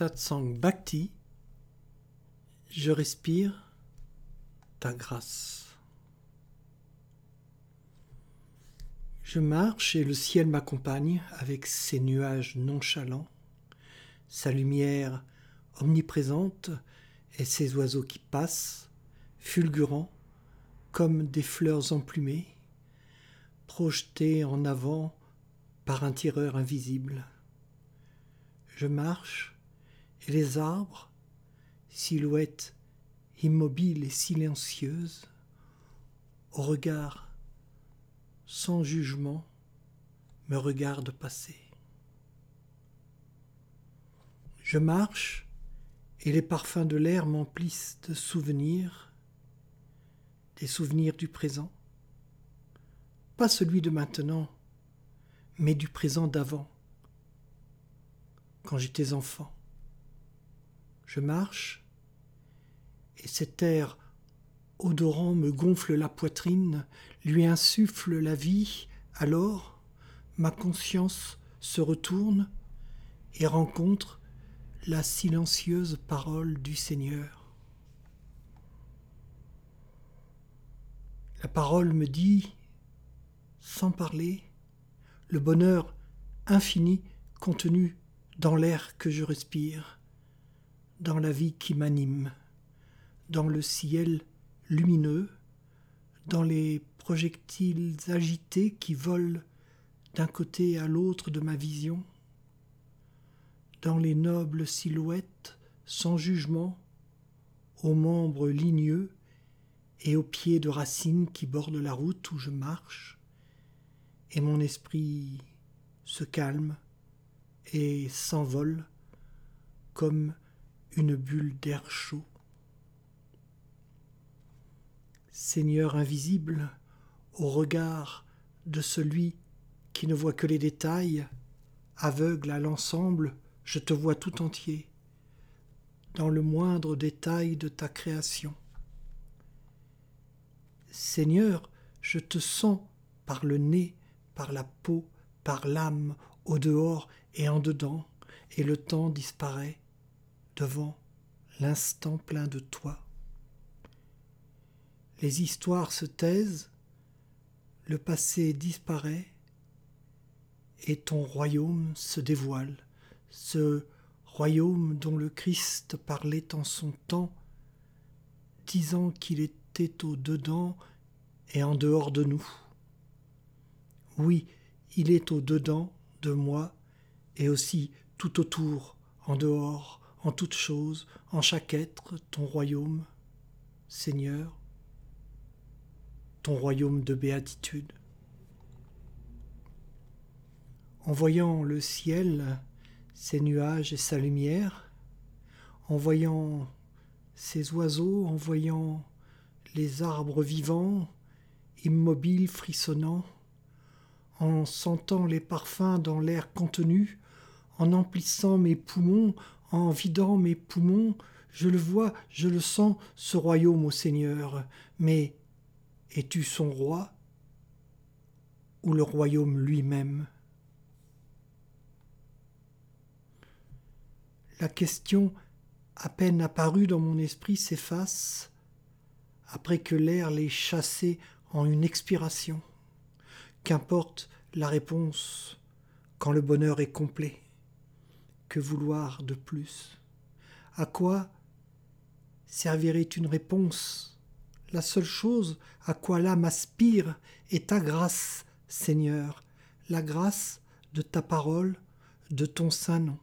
Satsang Bhakti, je respire ta grâce. Je marche et le ciel m'accompagne avec ses nuages nonchalants, sa lumière omniprésente et ses oiseaux qui passent, fulgurants comme des fleurs emplumées, projetés en avant par un tireur invisible. Je marche et les arbres, silhouettes immobiles et silencieuses, au regard sans jugement, me regardent passer. Je marche et les parfums de l'air m'emplissent de souvenirs, des souvenirs du présent, pas celui de maintenant, mais du présent d'avant, quand j'étais enfant. Je marche, et cet air odorant me gonfle la poitrine, lui insuffle la vie, alors ma conscience se retourne et rencontre la silencieuse parole du Seigneur. La parole me dit, sans parler, le bonheur infini contenu dans l'air que je respire, dans la vie qui m'anime, dans le ciel lumineux, dans les projectiles agités qui volent d'un côté à l'autre de ma vision, dans les nobles silhouettes sans jugement, aux membres ligneux et aux pieds de racines qui bordent la route où je marche, et mon esprit se calme et s'envole comme une bulle d'air chaud. Seigneur invisible, au regard de celui qui ne voit que les détails, aveugle à l'ensemble, je te vois tout entier, dans le moindre détail de ta création. Seigneur, je te sens par le nez, par la peau, par l'âme, au dehors et en dedans, et le temps disparaît devant l'instant plein de toi. Les histoires se taisent, le passé disparaît, et ton royaume se dévoile ce royaume dont le Christ parlait en son temps, disant qu'il était au-dedans et en dehors de nous. Oui, il est au-dedans de moi et aussi tout autour, en dehors, en toute chose, en chaque être, ton royaume, Seigneur, ton royaume de béatitude. En voyant le ciel, ses nuages et sa lumière, en voyant ces oiseaux, en voyant les arbres vivants, immobiles, frissonnants, en sentant les parfums dans l'air contenu, en emplissant mes poumons, en vidant mes poumons, je le vois, je le sens, ce royaume au Seigneur. Mais es-tu son roi ou le royaume lui-même? La question, à peine apparue dans mon esprit, s'efface après que l'air l'ait chassé en une expiration. Qu'importe la réponse quand le bonheur est complet. Que vouloir de plus? À quoi servirait une réponse? La seule chose à quoi l'âme aspire est ta grâce, Seigneur, la grâce de ta parole, de ton saint nom.